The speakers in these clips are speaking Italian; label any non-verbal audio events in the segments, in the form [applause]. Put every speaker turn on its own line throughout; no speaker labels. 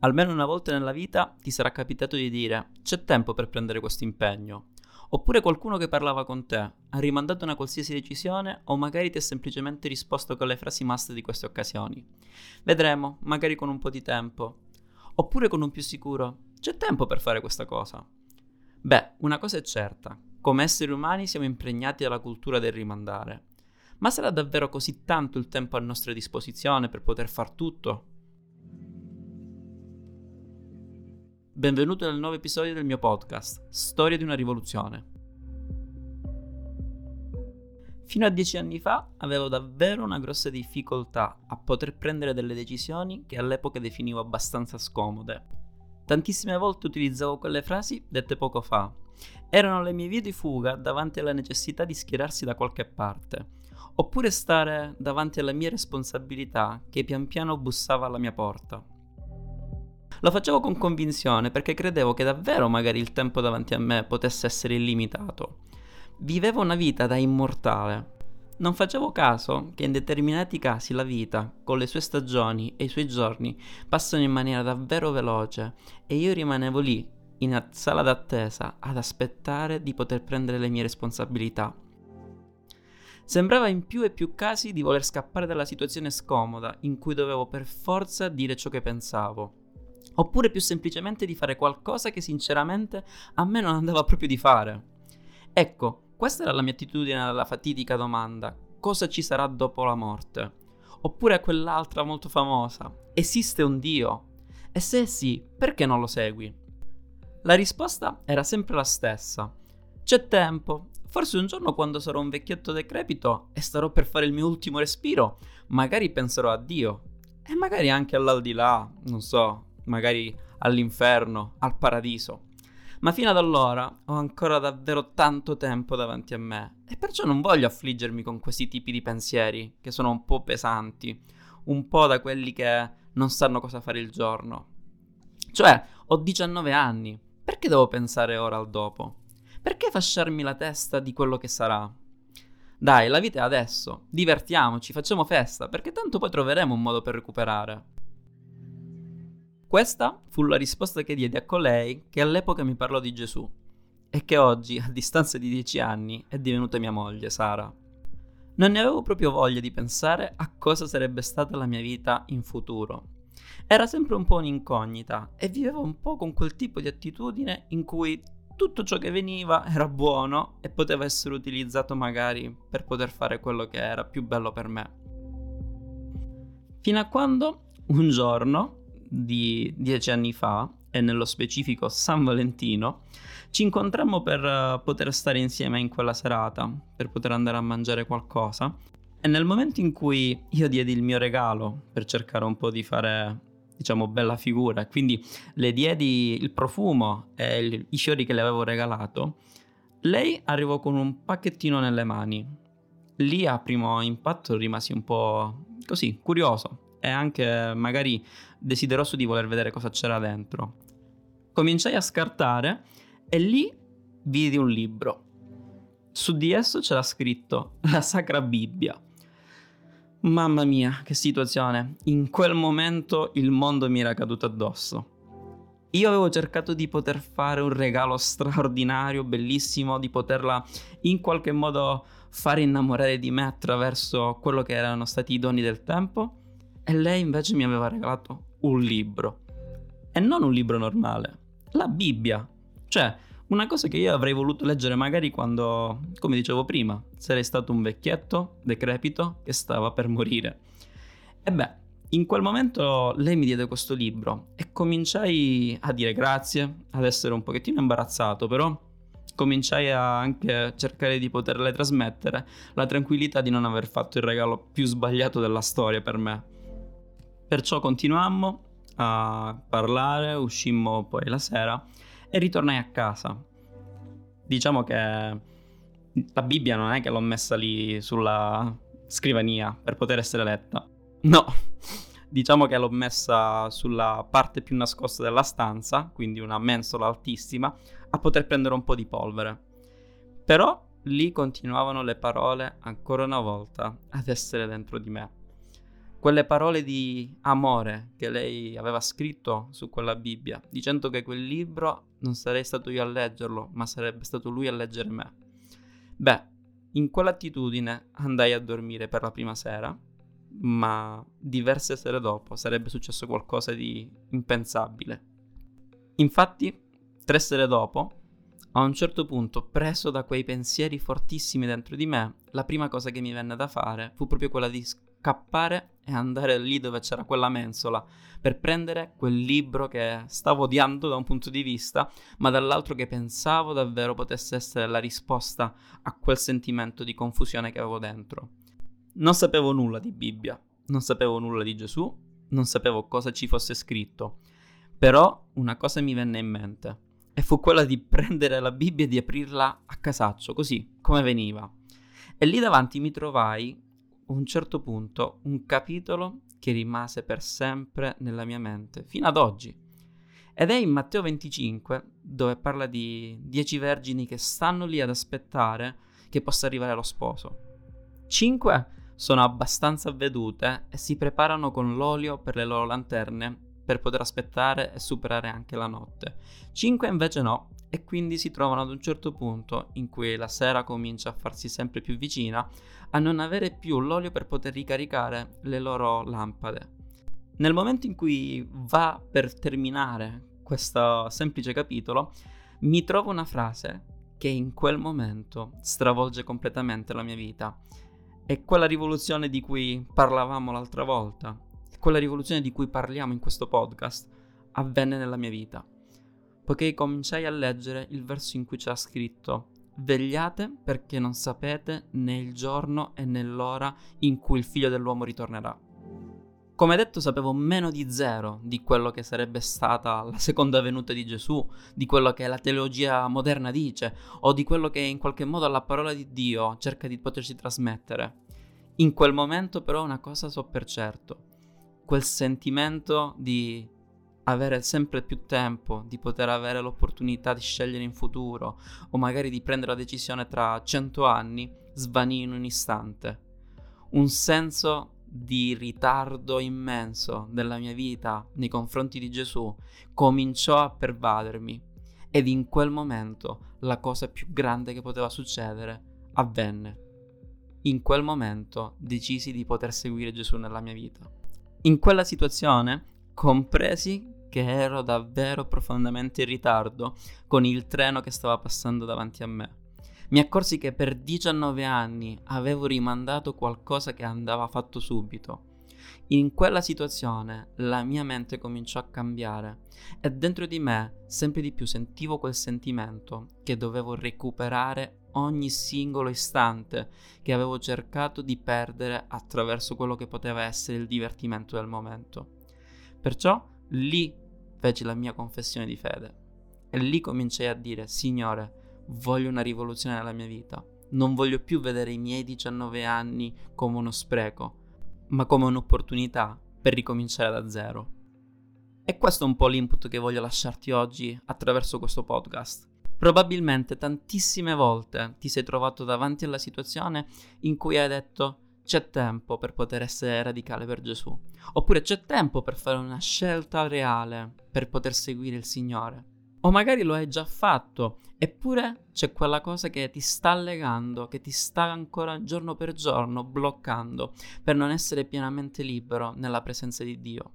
Almeno una volta nella vita ti sarà capitato di dire c'è tempo per prendere questo impegno. Oppure qualcuno che parlava con te ha rimandato una qualsiasi decisione o magari ti ha semplicemente risposto con le frasi must di queste occasioni. Vedremo, magari con un po' di tempo. Oppure con un più sicuro c'è tempo per fare questa cosa. Beh, una cosa è certa, come esseri umani siamo impregnati dalla cultura del rimandare. Ma sarà davvero così tanto il tempo a nostra disposizione per poter far tutto? Benvenuto nel nuovo episodio del mio podcast, Storia di una rivoluzione. Fino a dieci anni fa avevo davvero una grossa difficoltà a poter prendere delle decisioni che all'epoca definivo abbastanza scomode. Tantissime volte utilizzavo quelle frasi dette poco fa. Erano le mie vie di fuga davanti alla necessità di schierarsi da qualche parte, oppure stare davanti alla mia responsabilità che pian piano bussava alla mia porta. Lo facevo con convinzione perché credevo che davvero magari il tempo davanti a me potesse essere illimitato. Vivevo una vita da immortale. Non facevo caso che in determinati casi la vita, con le sue stagioni e i suoi giorni, passano in maniera davvero veloce e io rimanevo lì, in sala d'attesa, ad aspettare di poter prendere le mie responsabilità. Sembrava in più e più casi di voler scappare dalla situazione scomoda in cui dovevo per forza dire ciò che pensavo oppure più semplicemente di fare qualcosa che sinceramente a me non andava proprio di fare. Ecco, questa era la mia attitudine alla fatidica domanda, cosa ci sarà dopo la morte? Oppure quell'altra molto famosa, esiste un Dio? E se sì, perché non lo segui? La risposta era sempre la stessa. C'è tempo. Forse un giorno quando sarò un vecchietto decrepito e starò per fare il mio ultimo respiro, magari penserò a Dio. E magari anche all'aldilà, non so, magari all'inferno, al paradiso. Ma fino ad allora ho ancora davvero tanto tempo davanti a me e perciò non voglio affliggermi con questi tipi di pensieri che sono un po' pesanti, un po' da quelli che non sanno cosa fare il giorno. Cioè, ho 19 anni, perché devo pensare ora al dopo? Perché fasciarmi la testa di quello che sarà? Dai, la vita è adesso, divertiamoci, facciamo festa, perché tanto poi troveremo un modo per recuperare. Questa fu la risposta che diedi a colei che all'epoca mi parlò di Gesù e che oggi, a distanza di dieci anni, è divenuta mia moglie, Sara. Non ne avevo proprio voglia di pensare a cosa sarebbe stata la mia vita in futuro. Era sempre un po' un'incognita e vivevo un po' con quel tipo di attitudine in cui tutto ciò che veniva era buono e poteva essere utilizzato magari per poter fare quello che era più bello per me. Fino a quando un giorno di dieci anni fa, e nello specifico San Valentino, ci incontrammo per uh, poter stare insieme in quella serata, per poter andare a mangiare qualcosa. E nel momento in cui io diedi il mio regalo per cercare un po' di fare, diciamo, bella figura, quindi le diedi il profumo e il, i fiori che le avevo regalato, lei arrivò con un pacchettino nelle mani. Lì a primo impatto rimasi un po' così, curioso, e anche magari desideroso di voler vedere cosa c'era dentro. Cominciai a scartare e lì vidi un libro. Su di esso c'era scritto la Sacra Bibbia. Mamma mia, che situazione. In quel momento il mondo mi era caduto addosso. Io avevo cercato di poter fare un regalo straordinario, bellissimo, di poterla in qualche modo fare innamorare di me attraverso quello che erano stati i doni del tempo e lei invece mi aveva regalato un libro. E non un libro normale, la Bibbia. Cioè, una cosa che io avrei voluto leggere magari quando, come dicevo prima, sarei stato un vecchietto decrepito che stava per morire. E beh, in quel momento lei mi diede questo libro e cominciai a dire grazie, ad essere un pochettino imbarazzato, però cominciai a anche cercare di poterle trasmettere la tranquillità di non aver fatto il regalo più sbagliato della storia per me. Perciò continuammo a parlare, uscimmo poi la sera e ritornai a casa. Diciamo che la Bibbia non è che l'ho messa lì sulla scrivania per poter essere letta. No, [laughs] diciamo che l'ho messa sulla parte più nascosta della stanza, quindi una mensola altissima, a poter prendere un po' di polvere. Però lì continuavano le parole ancora una volta ad essere dentro di me. Quelle parole di amore che lei aveva scritto su quella Bibbia, dicendo che quel libro non sarei stato io a leggerlo, ma sarebbe stato lui a leggere me. Beh, in quell'attitudine andai a dormire per la prima sera, ma diverse sere dopo sarebbe successo qualcosa di impensabile. Infatti, tre sere dopo, a un certo punto, preso da quei pensieri fortissimi dentro di me, la prima cosa che mi venne da fare fu proprio quella di scappare e andare lì dove c'era quella mensola per prendere quel libro che stavo odiando da un punto di vista, ma dall'altro che pensavo davvero potesse essere la risposta a quel sentimento di confusione che avevo dentro. Non sapevo nulla di Bibbia, non sapevo nulla di Gesù, non sapevo cosa ci fosse scritto, però una cosa mi venne in mente e fu quella di prendere la Bibbia e di aprirla a casaccio, così come veniva. E lì davanti mi trovai, un certo punto, un capitolo che rimase per sempre nella mia mente, fino ad oggi. Ed è in Matteo 25, dove parla di dieci vergini che stanno lì ad aspettare che possa arrivare lo sposo. Cinque sono abbastanza avvedute e si preparano con l'olio per le loro lanterne per poter aspettare e superare anche la notte. 5 invece no, e quindi si trovano ad un certo punto in cui la sera comincia a farsi sempre più vicina a non avere più l'olio per poter ricaricare le loro lampade. Nel momento in cui va per terminare questo semplice capitolo, mi trovo una frase che in quel momento stravolge completamente la mia vita. È quella rivoluzione di cui parlavamo l'altra volta, quella rivoluzione di cui parliamo in questo podcast avvenne nella mia vita, poiché cominciai a leggere il verso in cui c'era scritto Vegliate perché non sapete né il giorno e né l'ora in cui il figlio dell'uomo ritornerà. Come detto, sapevo meno di zero di quello che sarebbe stata la seconda venuta di Gesù, di quello che la teologia moderna dice, o di quello che in qualche modo la parola di Dio cerca di poterci trasmettere. In quel momento però una cosa so per certo, quel sentimento di avere sempre più tempo, di poter avere l'opportunità di scegliere in futuro o magari di prendere la decisione tra cento anni, svanì in un istante. Un senso di ritardo immenso della mia vita nei confronti di Gesù cominciò a pervadermi ed in quel momento la cosa più grande che poteva succedere avvenne. In quel momento decisi di poter seguire Gesù nella mia vita. In quella situazione compresi che ero davvero profondamente in ritardo con il treno che stava passando davanti a me. Mi accorsi che per 19 anni avevo rimandato qualcosa che andava fatto subito. In quella situazione la mia mente cominciò a cambiare e dentro di me sempre di più sentivo quel sentimento che dovevo recuperare ogni singolo istante che avevo cercato di perdere attraverso quello che poteva essere il divertimento del momento. Perciò lì feci la mia confessione di fede e lì cominciai a dire, Signore, voglio una rivoluzione nella mia vita. Non voglio più vedere i miei 19 anni come uno spreco, ma come un'opportunità per ricominciare da zero. E questo è un po' l'input che voglio lasciarti oggi attraverso questo podcast. Probabilmente tantissime volte ti sei trovato davanti alla situazione in cui hai detto c'è tempo per poter essere radicale per Gesù, oppure c'è tempo per fare una scelta reale per poter seguire il Signore. O magari lo hai già fatto, eppure c'è quella cosa che ti sta legando, che ti sta ancora giorno per giorno bloccando per non essere pienamente libero nella presenza di Dio.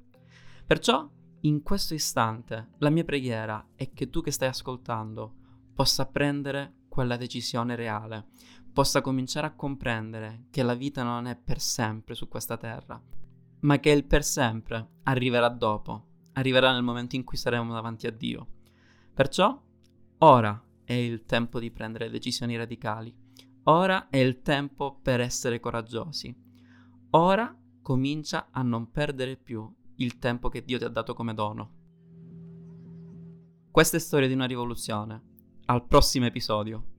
Perciò, in questo istante, la mia preghiera è che tu che stai ascoltando possa prendere quella decisione reale, possa cominciare a comprendere che la vita non è per sempre su questa terra, ma che il per sempre arriverà dopo, arriverà nel momento in cui saremo davanti a Dio. Perciò, ora è il tempo di prendere decisioni radicali, ora è il tempo per essere coraggiosi, ora comincia a non perdere più il tempo che Dio ti ha dato come dono. Questa è storia di una rivoluzione al prossimo episodio.